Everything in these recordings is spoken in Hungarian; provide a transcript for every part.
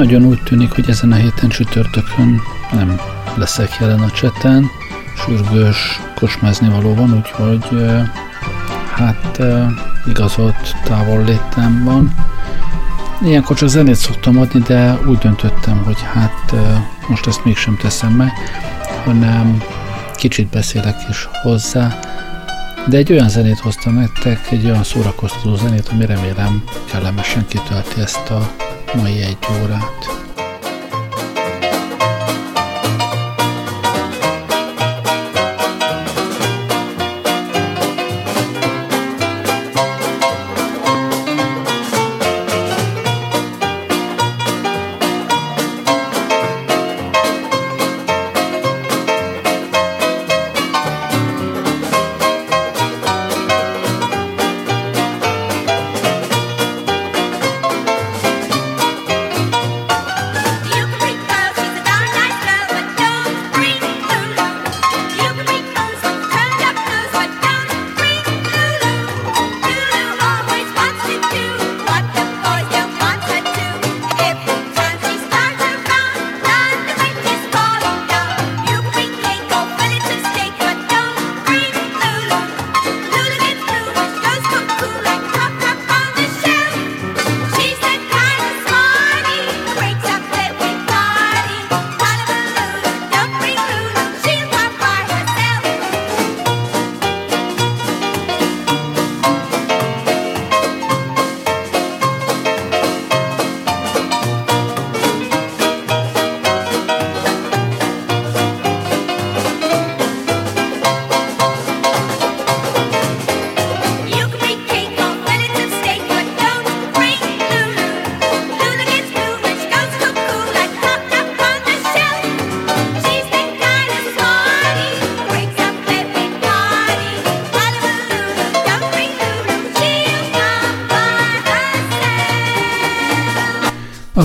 nagyon úgy tűnik, hogy ezen a héten csütörtökön nem leszek jelen a cseten, sürgős kocsmázni való van, úgyhogy hát igazolt távol létem van. Ilyenkor csak zenét szoktam adni, de úgy döntöttem, hogy hát most ezt mégsem teszem meg, hanem kicsit beszélek is hozzá, de egy olyan zenét hoztam nektek, egy olyan szórakoztató zenét, ami remélem kellemesen kitölti ezt a mai egy órát.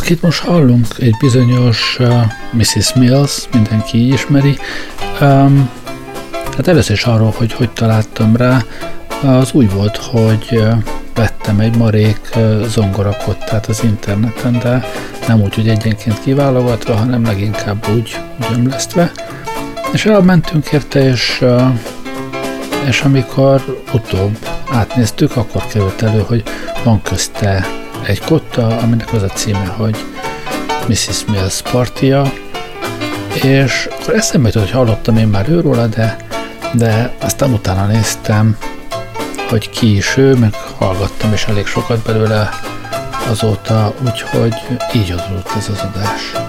Akit most hallunk, egy bizonyos uh, Mrs. Mills, mindenki ismeri. Um, hát először is arról, hogy hogy találtam rá, az úgy volt, hogy uh, vettem egy marék uh, zongorakottát az interneten, de nem úgy, hogy egyenként kiválogatva, hanem leginkább úgy gömlesztve. És elmentünk érte, és, uh, és amikor utóbb átnéztük, akkor került elő, hogy van közte egy kotta, aminek az a címe, hogy Mrs. Mills partia, és akkor eszembe jutott, hogy hallottam én már őróla, de, de aztán utána néztem, hogy ki is ő, meg hallgattam is elég sokat belőle azóta, úgyhogy így adott ez az adás.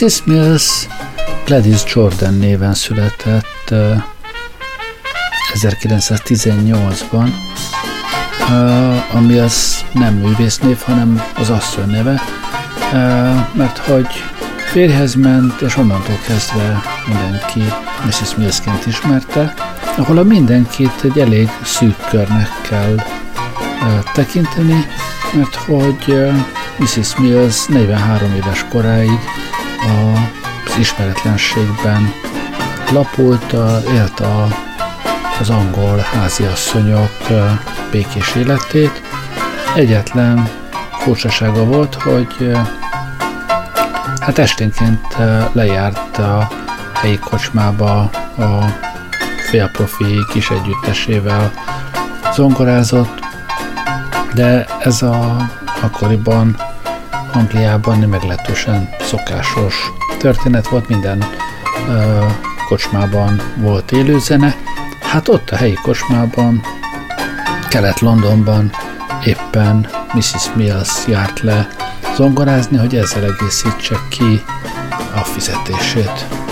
Mrs. Mills Gladys Jordan néven született 1918-ban, ami az nem művésznév, hanem az asszony neve, mert hogy férjhez ment, és onnantól kezdve mindenki Mrs. Millsként ismerte, ahol a mindenkit egy elég szűk körnek kell tekinteni, mert hogy Mrs. Mills 43 éves koráig az ismeretlenségben lapult, élt a, az angol háziasszonyok békés életét. Egyetlen furcsasága volt, hogy hát esténként lejárt a helyi kocsmába a félprofi kis együttesével zongorázott, de ez a akkoriban Angliában meglehetősen szokásos történet volt, minden ö, kocsmában volt élőzene. Hát ott a helyi kocsmában, Kelet-Londonban éppen Mrs. Mills járt le zongorázni, hogy ezzel egészítse ki a fizetését.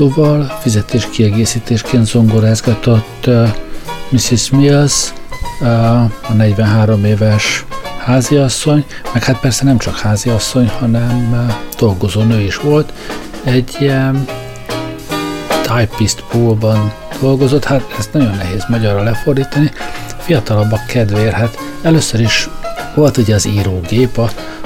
Szóval fizetés kiegészítésként zongorázgatott uh, Mrs. Mills, uh, a 43 éves háziasszony, meg hát persze nem csak háziasszony, hanem uh, dolgozó nő is volt. Egy ilyen typist poolban dolgozott, hát ezt nagyon nehéz magyarra lefordítani. Fiatalabbak kedvéért, hát először is volt ugye az írógép,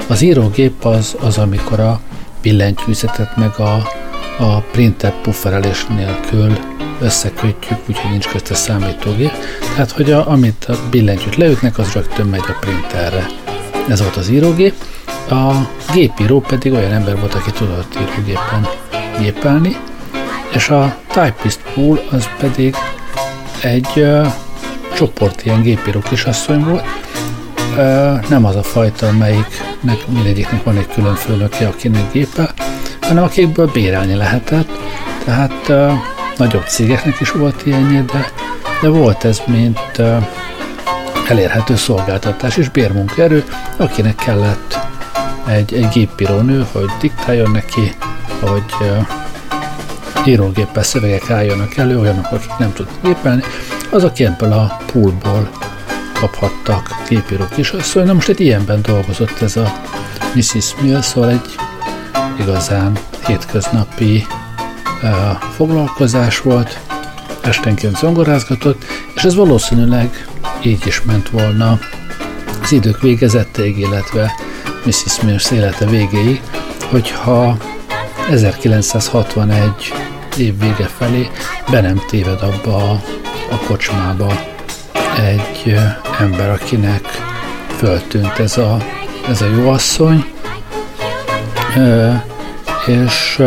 az írógép az, az amikor a billentyűzetet meg a a printer pufferelés nélkül összekötjük, úgyhogy nincs közte számítógép. Tehát, hogy a, amit a billentyűt leütnek, az rögtön megy a printerre. Ez volt az írógép. A gépíró pedig olyan ember volt, aki tudott írógépen gépelni, és a typist pool az pedig egy uh, csoport ilyen gépíró kisasszony volt, uh, nem az a fajta, melyiknek mindegyiknek van egy külön főnöke, akinek gépel, hanem akikből bérelni lehetett. Tehát uh, nagyobb cégeknek is volt ilyenje, de, de volt ez, mint uh, elérhető szolgáltatás és bérmunkaerő, akinek kellett egy, egy gépírónő, hogy diktáljon neki, hogy uh, írógéppel szövegek álljanak elő, olyanok, akik nem tudnak gépelni, azok ebből a poolból kaphattak gépíró kisasszony. Na most egy ilyenben dolgozott ez a Mrs. Mills, szóval egy igazán hétköznapi uh, foglalkozás volt, esténként zongorázgatott, és ez valószínűleg így is ment volna az idők végezettéig, illetve Mrs. Smith élete végéig, hogyha 1961 év vége felé be nem téved abba a, a kocsmába egy ember, akinek föltűnt ez a, ez a jó asszony, és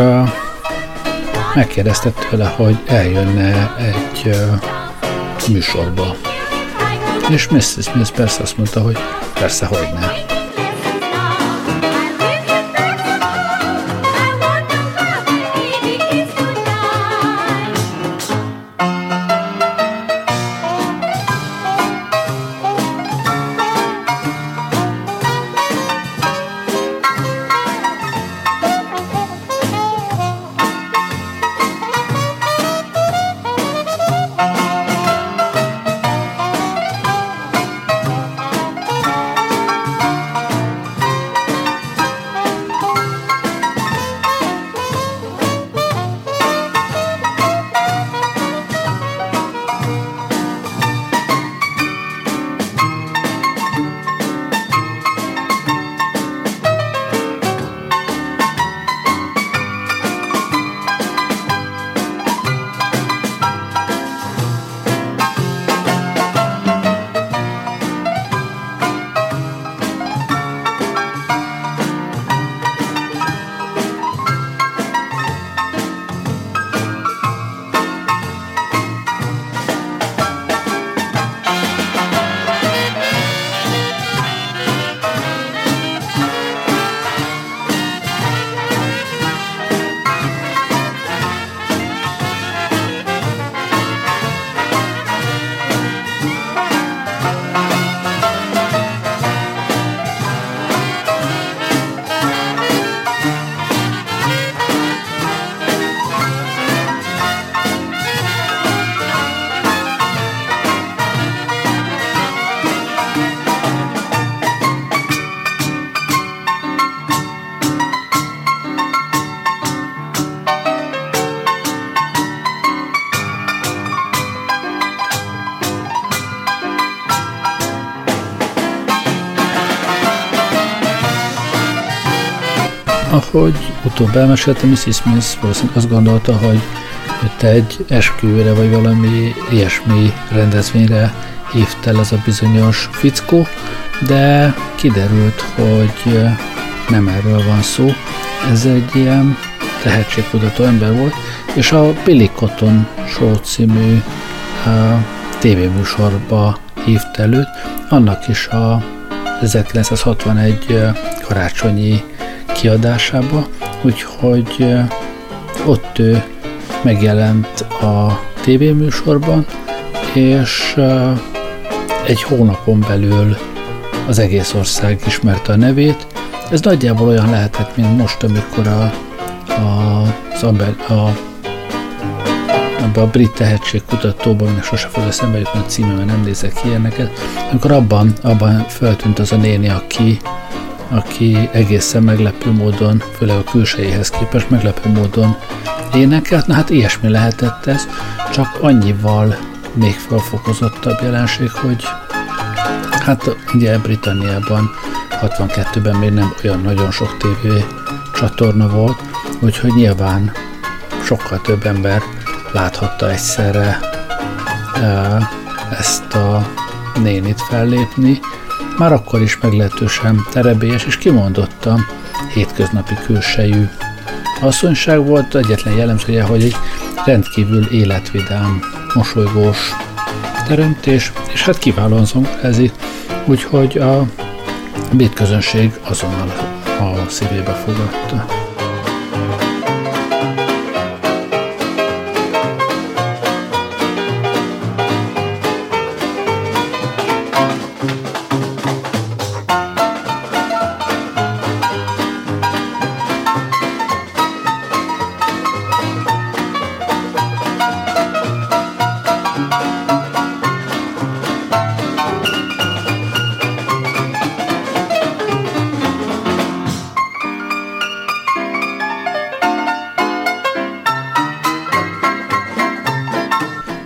megkérdezte tőle, hogy eljönne egy műsorba. És Mrs. Smith persze azt mondta, hogy persze, hogy ne. Ahogy utóbb elmesélte, Mrs. Smith valószínűleg azt gondolta, hogy őt egy esküvőre vagy valami ilyesmi rendezvényre hívt el ez a bizonyos fickó, de kiderült, hogy nem erről van szó. Ez egy ilyen tehetségkutató ember volt, és a Billy Cotton Show című uh, tévéműsorba hívt előtt, annak is a 1961 karácsonyi kiadásába, úgyhogy ott ő megjelent a tévéműsorban, és egy hónapon belül az egész ország ismerte a nevét. Ez nagyjából olyan lehetett, mint most, amikor a, a, az a, a ebbe a brit tehetségkutatóban, aminek sose fog eszembe jutni a címe, mert nem nézek ilyeneket, amikor abban, abban feltűnt az a néni, aki, aki egészen meglepő módon, főleg a külsejéhez képest meglepő módon énekelt. Na hát ilyesmi lehetett ez, csak annyival még felfokozottabb jelenség, hogy hát ugye Britanniában 62-ben még nem olyan nagyon sok tévé csatorna volt, úgyhogy nyilván sokkal több ember láthatta egyszerre ezt a nénit fellépni. Már akkor is meglehetősen terebélyes és kimondottan hétköznapi külsejű asszonyság volt. Egyetlen jellemzője, hogy egy rendkívül életvidám, mosolygós teremtés, és hát kiválóan zongorázik, úgyhogy a bét közönség azonnal a szívébe fogadta.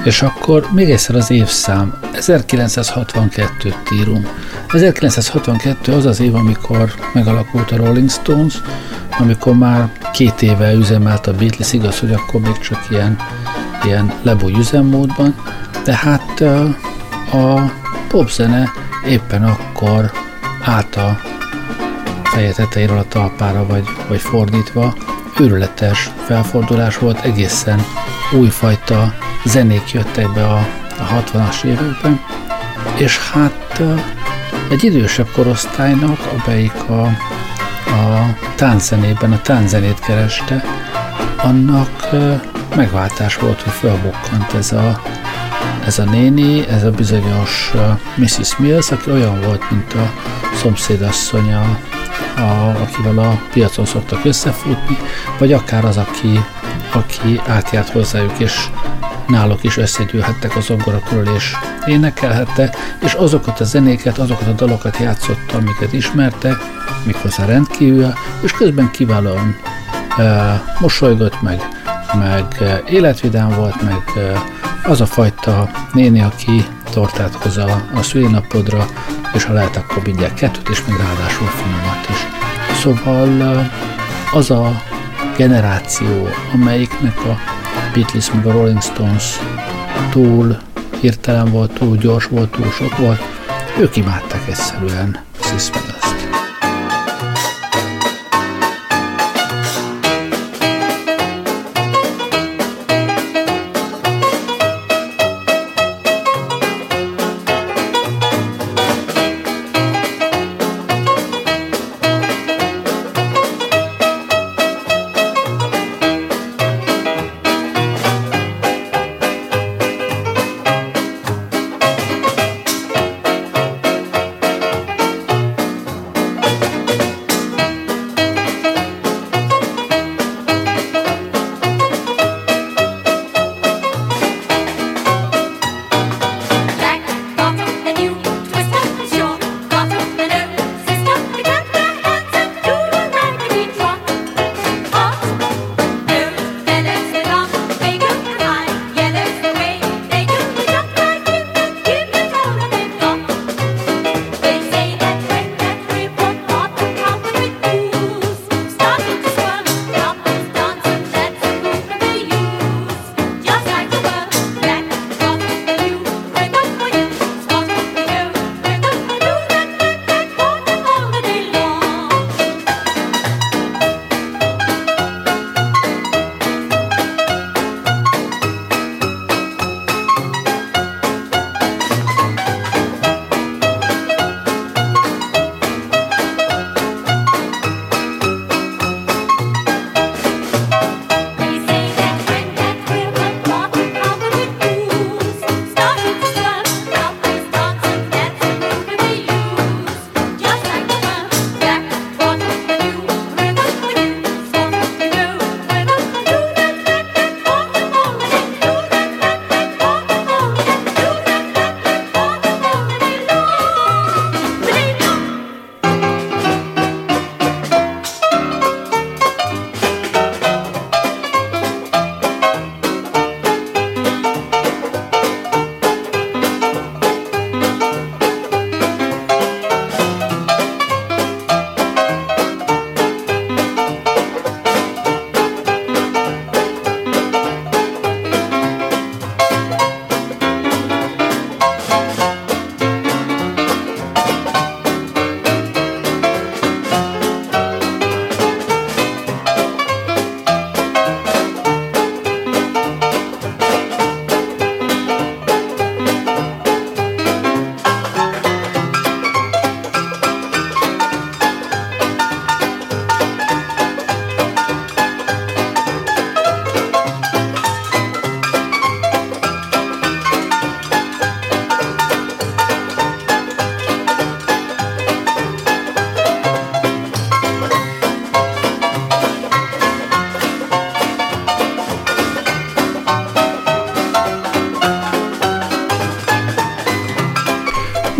És akkor még egyszer az évszám. 1962-t írunk. 1962 az az év, amikor megalakult a Rolling Stones, amikor már két éve üzemelt a Beatles, igaz, hogy akkor még csak ilyen, ilyen lebúj üzemmódban, de hát a popzene éppen akkor állt a feje tetejéről a talpára, vagy, vagy fordítva, őrületes felfordulás volt, egészen újfajta zenék jöttek be a, a 60-as években, és hát egy idősebb korosztálynak, amelyik a, a tánczenében a tánczenét kereste, annak megváltás volt, hogy felbukkant ez a, ez a néni, ez a bizonyos Mrs. Mills, aki olyan volt, mint a szomszédasszonya, a, akivel a piacon szoktak összefutni, vagy akár az, aki, aki átjárt hozzájuk, és náluk is összegyűlhettek a zongora és énekelhettek, és azokat a zenéket, azokat a dalokat játszotta, amiket ismertek, méghozzá rendkívül, és közben kiválóan e, mosolygott meg, meg életvidám volt, meg e, az a fajta néni, aki tortát hoz a, a szülinapodra, és ha lehet, akkor mindjárt kettőt, és még ráadásul finomat is. Szóval az a generáció, amelyiknek a Beatles meg a Rolling Stones. Túl hirtelen volt, túl gyors volt, túl sok volt, ők imádták egyszerűen. Sis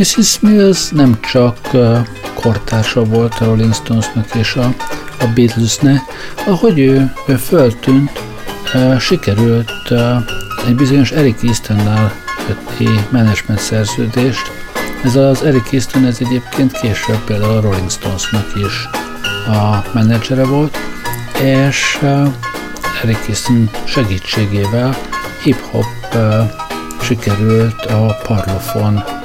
Mrs. Mills nem csak kortársa volt a Rolling Stonesnak és a, a Beatlesnek, ahogy ő, ő föltűnt, sikerült egy bizonyos Eric Eastonnal kötni menedzsment szerződést. Ez az Eric Easton ez egyébként később például a Rolling Stonesnak is a menedzsere volt, és Eric Easton segítségével hip-hop sikerült a Parlophone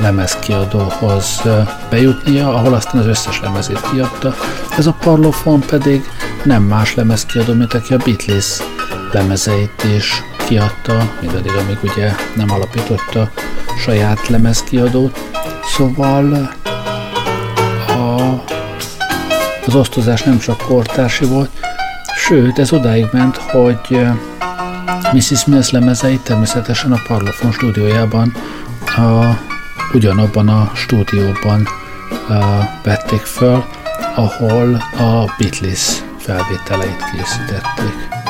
lemezkiadóhoz bejutnia, ahol aztán az összes lemezét kiadta. Ez a Parlophone pedig nem más lemezkiadó, mint aki a Beatles lemezeit is kiadta, mindaddig, amíg ugye nem alapította saját lemezkiadót. Szóval a, az osztozás nem csak kortársi volt, sőt, ez odáig ment, hogy Mrs. Mills lemezeit természetesen a Parlophone stúdiójában a, ugyanabban a stúdióban vették föl, ahol a Beatles felvételeit készítették.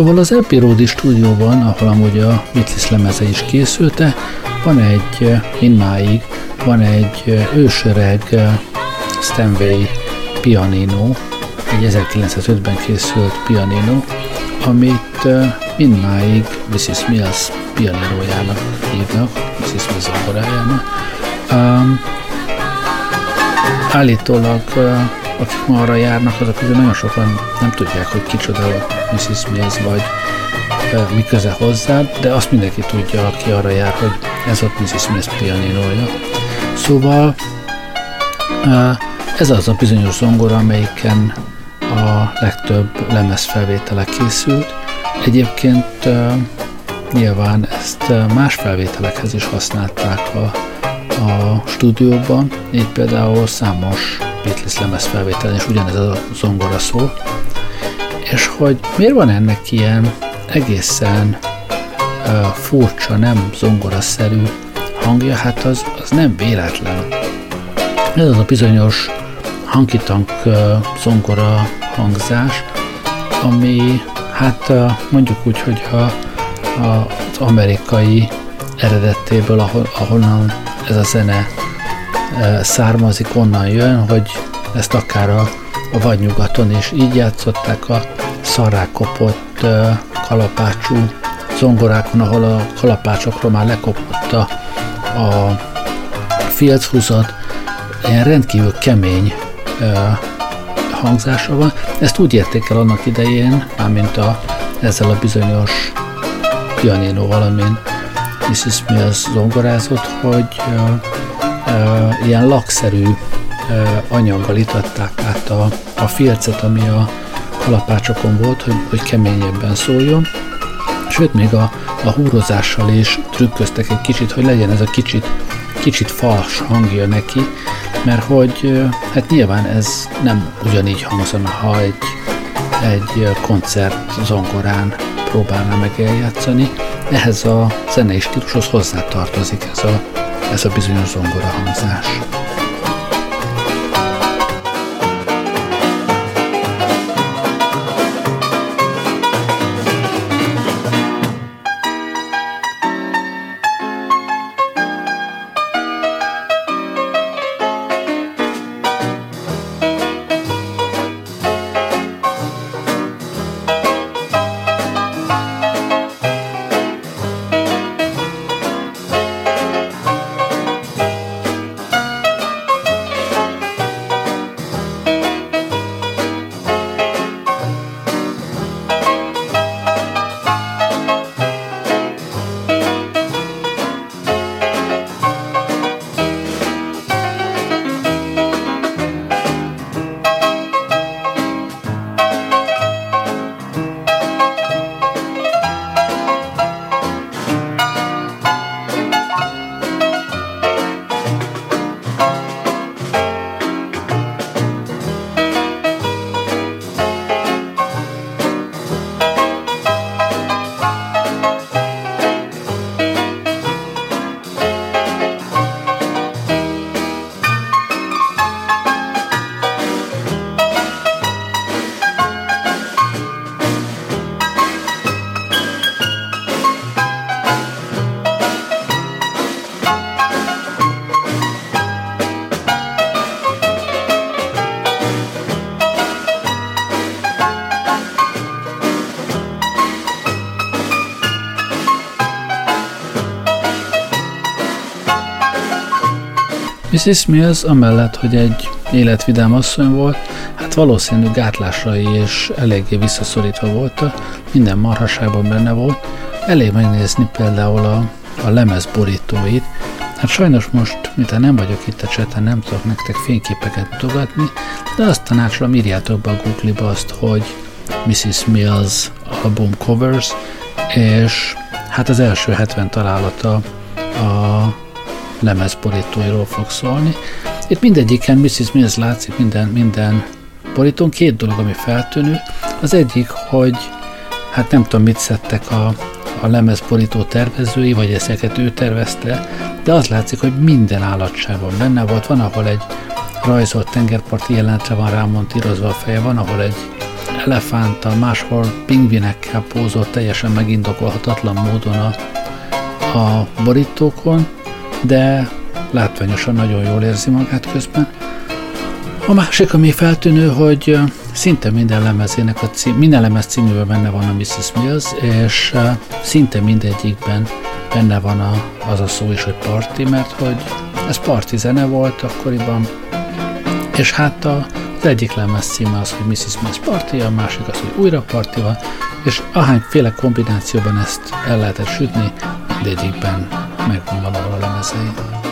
Szóval az Epirodi stúdióban, ahol amúgy a Beatles lemeze is készülte, van egy, mindmáig, van egy ősöreg Stanway pianino, egy 1905-ben készült pianino, amit mindmáig Mrs. Mills pianinójának hívnak, Mrs. Mills zongorájának. Um, állítólag akik ma arra járnak, azok közül nagyon sokan nem tudják, hogy kicsoda a Mrs. Mills, vagy mi köze hozzá, de azt mindenki tudja, aki arra jár, hogy ez ott Mrs. Mills pianinója. Szóval ez az a bizonyos zongora, amelyiken a legtöbb lemezfelvétele készült. Egyébként nyilván ezt más felvételekhez is használták a, a stúdióban, így például számos Beatles lemez felvételen is ugyanez a zongora szól, és hogy miért van ennek ilyen egészen uh, furcsa, nem zongoraszerű hangja, hát az, az nem véletlen. Ez az a bizonyos hankitank uh, zongora hangzás, ami hát uh, mondjuk úgy, hogy a, a, az amerikai eredetéből, ahol, ahonnan ez a zene származik, onnan jön, hogy ezt akár a, a vadnyugaton is így játszották a szarrákopott kalapácsú zongorákon, ahol a kalapácsokról már lekopott a, a filchúzat, ilyen rendkívül kemény hangzása van. Ezt úgy érték el annak idején, mármint a, ezzel a bizonyos pianinóval, amin Mrs. Mills zongorázott, hogy ilyen lakszerű uh, anyaggal itatták át a, a filcet, ami a kalapácsokon volt, hogy, hogy keményebben szóljon. Sőt, még a, a húrozással is trükköztek egy kicsit, hogy legyen ez a kicsit, kicsit fals hangja neki, mert hogy hát nyilván ez nem ugyanígy hangzana, ha egy, egy koncert zongorán próbálná meg eljátszani. Ehhez a zenei stílushoz hozzátartozik ez a, ez a bizonyos zongora hangzás. Mrs. Mills amellett, hogy egy életvidám asszony volt, hát valószínű gátlásai és eléggé visszaszorítva volt, minden marhaságban benne volt. Elég megnézni például a, a lemez borítóit, Hát sajnos most, mint nem vagyok itt a cseten, nem tudok nektek fényképeket mutogatni, de azt tanácsolom, írjátok be a Google-ba azt, hogy Mrs. Mills album covers, és hát az első 70 találata a lemezborítóiról fog szólni. Itt mindegyiken Mrs. Mills látszik minden, minden borítón. Két dolog, ami feltűnő. Az egyik, hogy hát nem tudom, mit szedtek a, a lemezborító tervezői, vagy ezeket ő tervezte, de az látszik, hogy minden állatságban benne volt. Van, ahol egy rajzolt tengerparti jelentre van rámontírozva a feje, van, ahol egy elefánta, máshol pingvinekkel pózolt teljesen megindokolhatatlan módon a, a borítókon, de látványosan nagyon jól érzi magát közben. A másik, ami feltűnő, hogy szinte minden lemezének a cím, minden lemez címűben benne van a Mrs. Mills, és szinte mindegyikben benne van a, az a szó is, hogy party, mert hogy ez party zene volt akkoriban, és hát a, az egyik lemez címe az, hogy Mrs. Mills Party, a másik az, hogy újra party van, és ahányféle kombinációban ezt el lehetett sütni, mindegyikben megvan valahol a lemezein.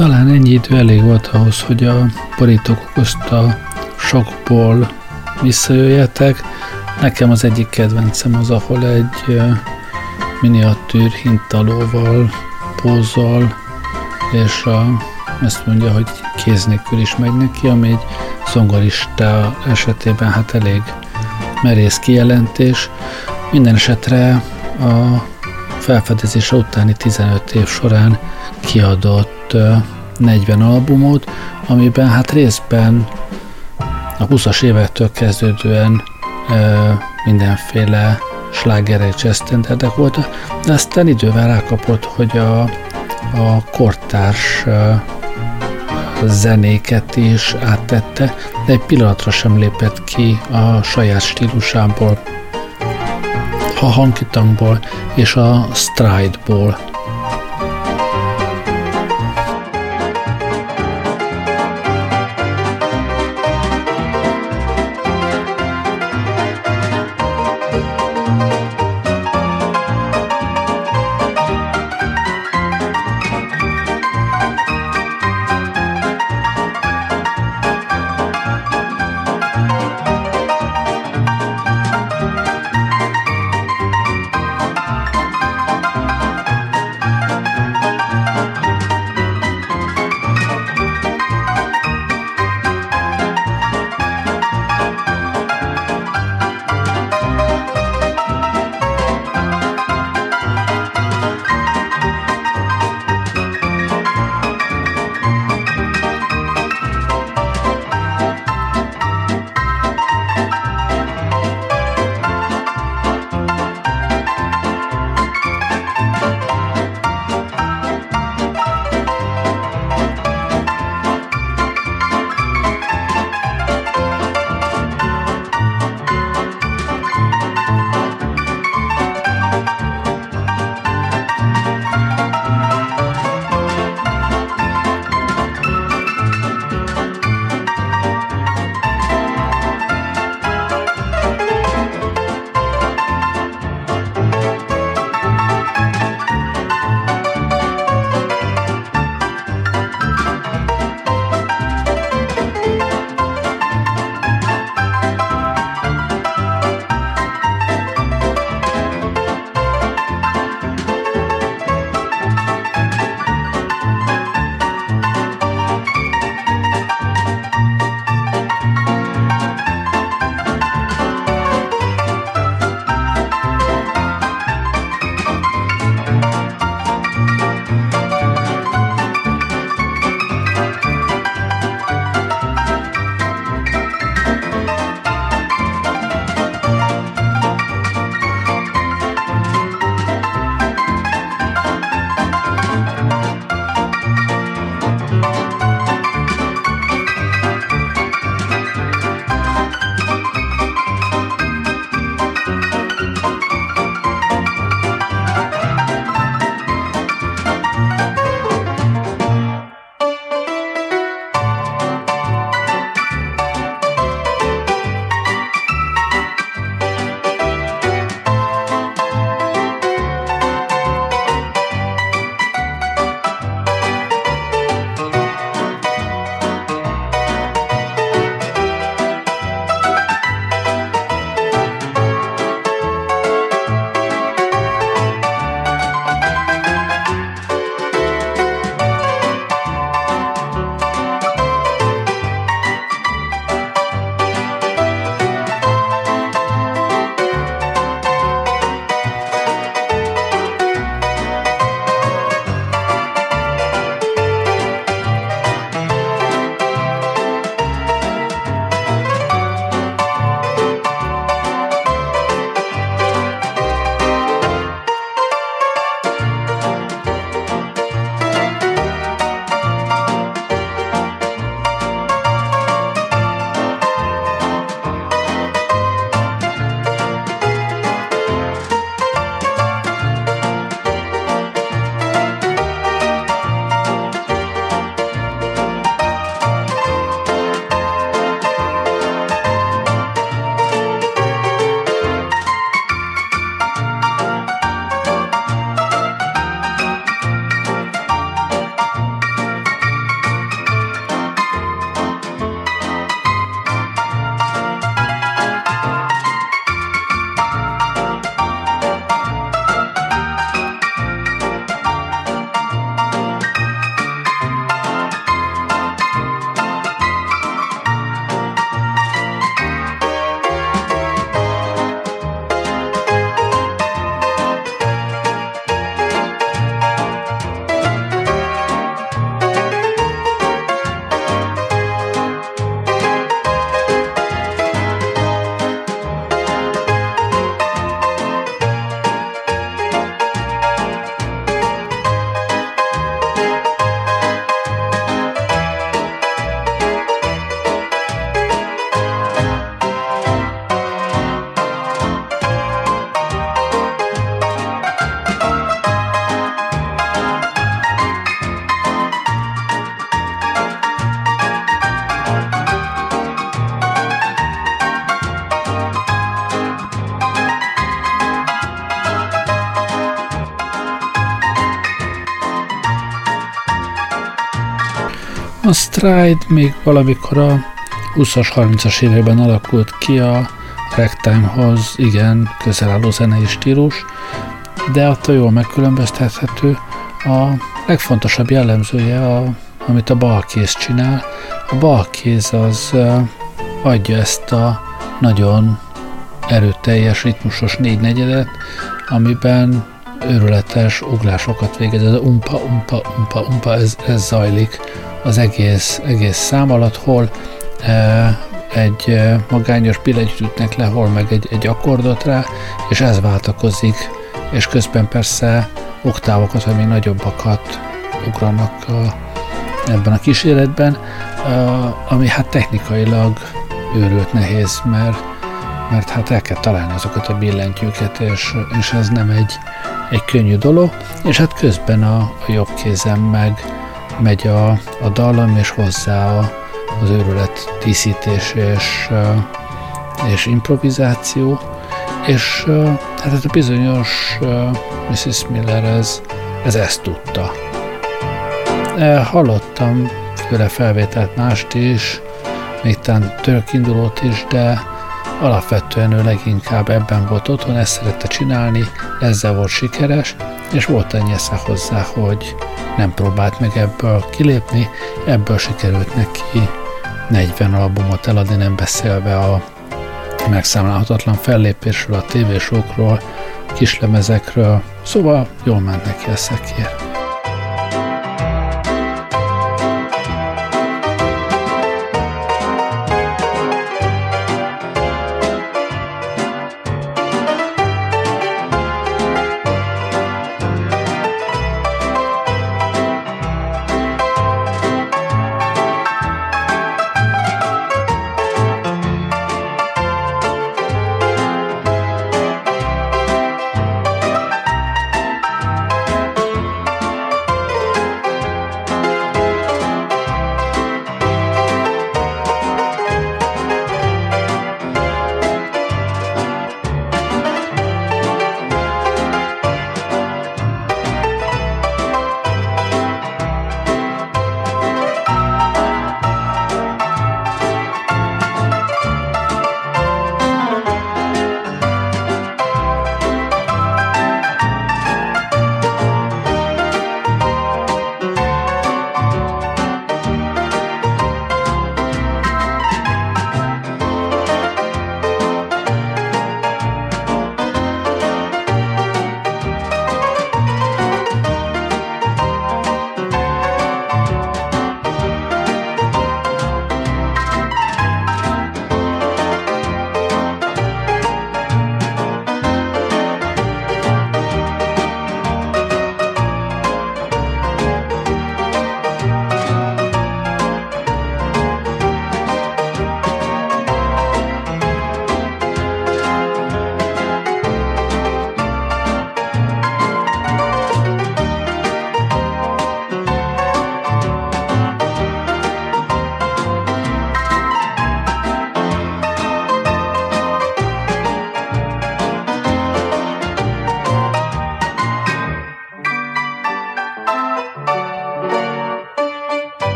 Talán ennyi idő elég volt ahhoz, hogy a borítók okozta sokból visszajöjjetek. Nekem az egyik kedvencem az, ahol egy miniatűr hintalóval pózol, és a, azt mondja, hogy kéz nélkül is megy neki, ami egy zongorista esetében hát elég merész kijelentés. Minden esetre a felfedezése utáni 15 év során kiadott 40 albumot, amiben hát részben a 20-as évektől kezdődően mindenféle slágerek, jazz voltak, de aztán idővel rákapott, hogy a, a kortárs zenéket is áttette, de egy pillanatra sem lépett ki a saját stílusából, a hankitangból és a stride-ból. Stride még valamikor a 20-as, 30-as években alakult ki a ragtimehoz igen közel álló zenei stílus, de attól jól megkülönböztethető. A legfontosabb jellemzője, a, amit a balkéz csinál, a balkéz az adja ezt a nagyon erőteljes, ritmusos négynegyedet, amiben őrületes ugrásokat végez, ez a umpa, umpa, umpa, umpa, ez, ez zajlik az egész, egész szám alatt, hol e, egy e, magányos billentyűt ütnek le, hol meg egy, egy akkordot rá, és ez váltakozik, és közben persze oktávokat, vagy még nagyobbakat ugranak a, ebben a kísérletben, a, ami hát technikailag őrült nehéz, mert, mert hát el kell találni azokat a billentyűket, és, és ez nem egy, egy könnyű dolog, és hát közben a, a jobb kézem meg megy a, a dallam, és hozzá a, az őrület díszítés és, és improvizáció, és hát ez a bizonyos Mrs. Miller ez, ez ezt tudta. Hallottam főle felvételt mást is, még talán török indulót is, de alapvetően ő leginkább ebben volt otthon, ezt szerette csinálni, ezzel volt sikeres, és volt annyi esze hozzá, hogy nem próbált meg ebből kilépni, ebből sikerült neki 40 albumot eladni, nem beszélve a megszámlálhatatlan fellépésről, a tévésokról, kislemezekről, szóval jól ment neki a szekér.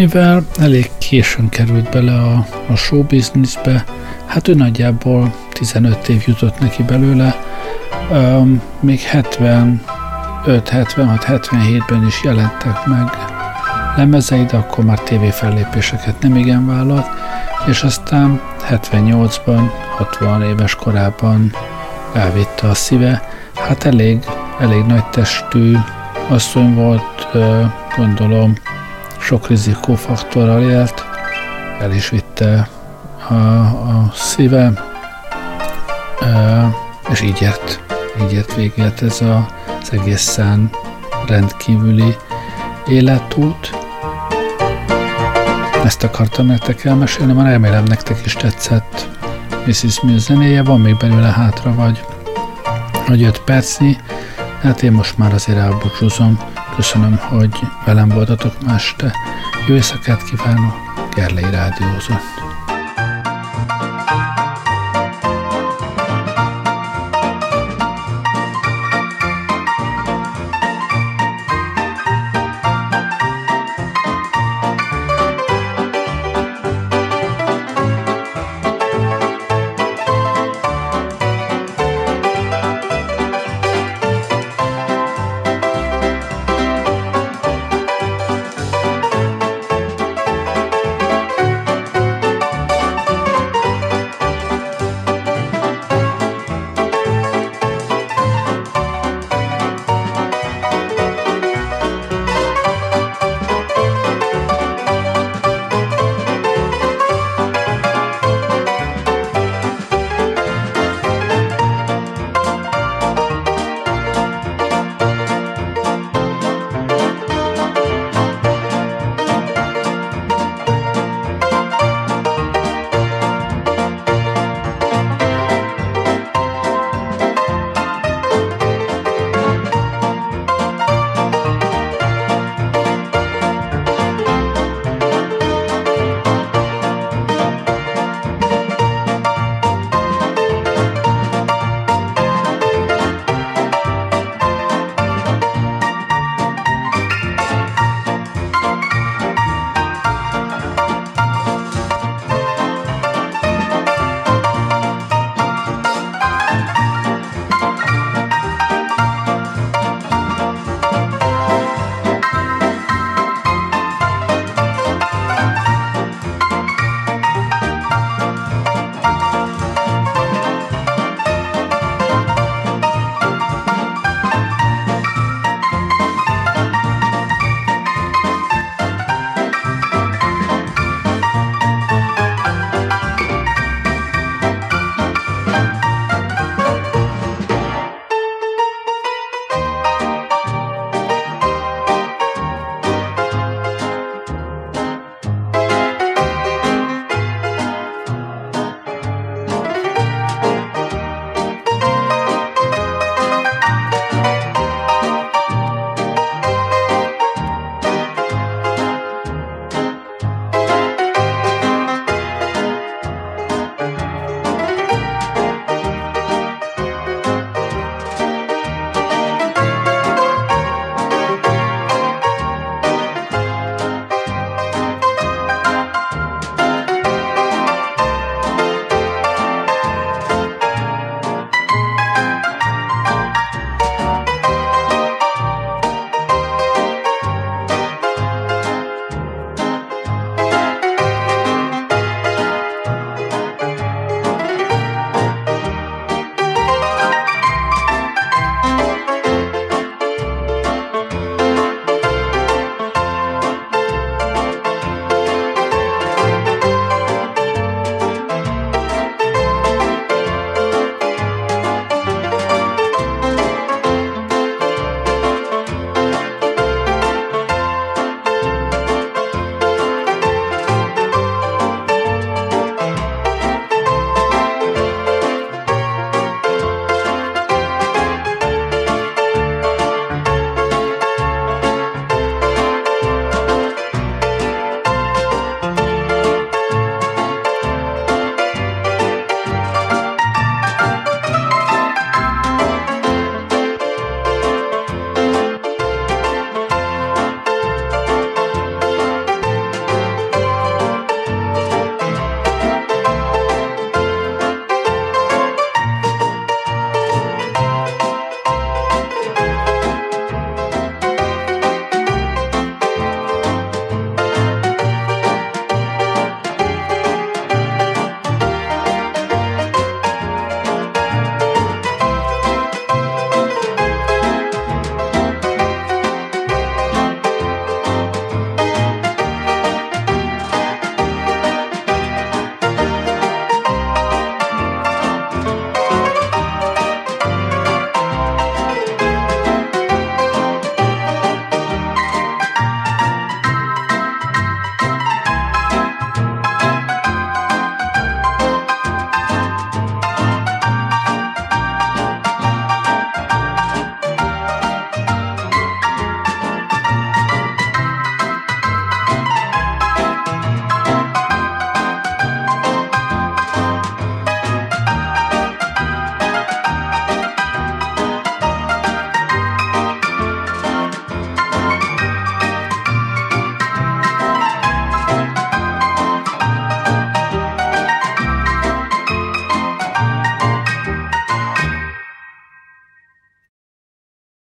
Mivel elég későn került bele a, a show businessbe, hát ő nagyjából 15 év jutott neki belőle, um, még 75, 76, 77-ben is jelentek meg lemezei, de akkor már tévéfellépéseket nem igen vállalt, és aztán 78-ban, 60 éves korában elvitte a szíve. Hát elég, elég nagy testű asszony volt, gondolom, sok rizikófaktorral élt, el is vitte a, a szíve, és így ért, így ért véget ez a, az egészen rendkívüli életút. Ezt akartam nektek elmesélni, már remélem nektek is tetszett Mrs. Mill zenéje, van még belőle hátra vagy, vagy 5 percnyi, hát én most már azért elbúcsúzom. Köszönöm, hogy velem voltatok ma este. Jó éjszakát kívánok, Gerlei Rádiózott.